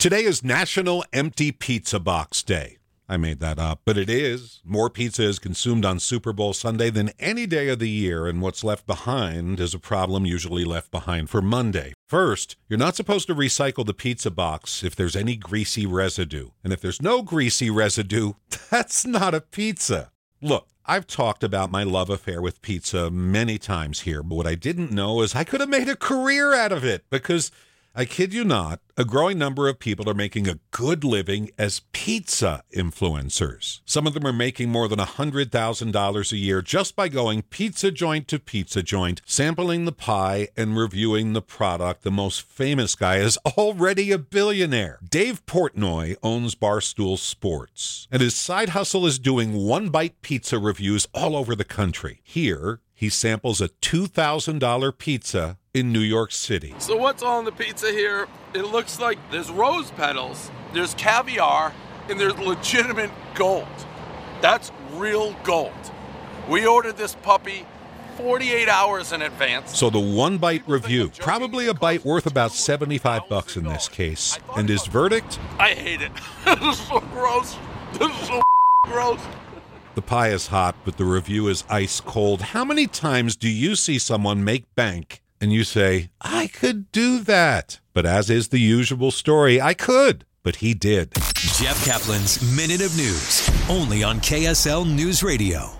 Today is National Empty Pizza Box Day. I made that up, but it is. More pizza is consumed on Super Bowl Sunday than any day of the year, and what's left behind is a problem usually left behind for Monday. First, you're not supposed to recycle the pizza box if there's any greasy residue. And if there's no greasy residue, that's not a pizza. Look, I've talked about my love affair with pizza many times here, but what I didn't know is I could have made a career out of it because I kid you not, a growing number of people are making a good living as pizza influencers. Some of them are making more than $100,000 a year just by going pizza joint to pizza joint, sampling the pie, and reviewing the product. The most famous guy is already a billionaire. Dave Portnoy owns Barstool Sports, and his side hustle is doing one bite pizza reviews all over the country. Here, he samples a $2,000 pizza in New York City. So what's on the pizza here? It looks like there's rose petals, there's caviar, and there's legitimate gold. That's real gold. We ordered this puppy 48 hours in advance. So the one bite review, probably a bite worth about 75 bucks in this case. And his verdict? I hate it. this is so gross. This is so gross. The pie is hot, but the review is ice cold. How many times do you see someone make bank and you say, I could do that? But as is the usual story, I could, but he did. Jeff Caplan's Minute of News, only on KSL News Radio.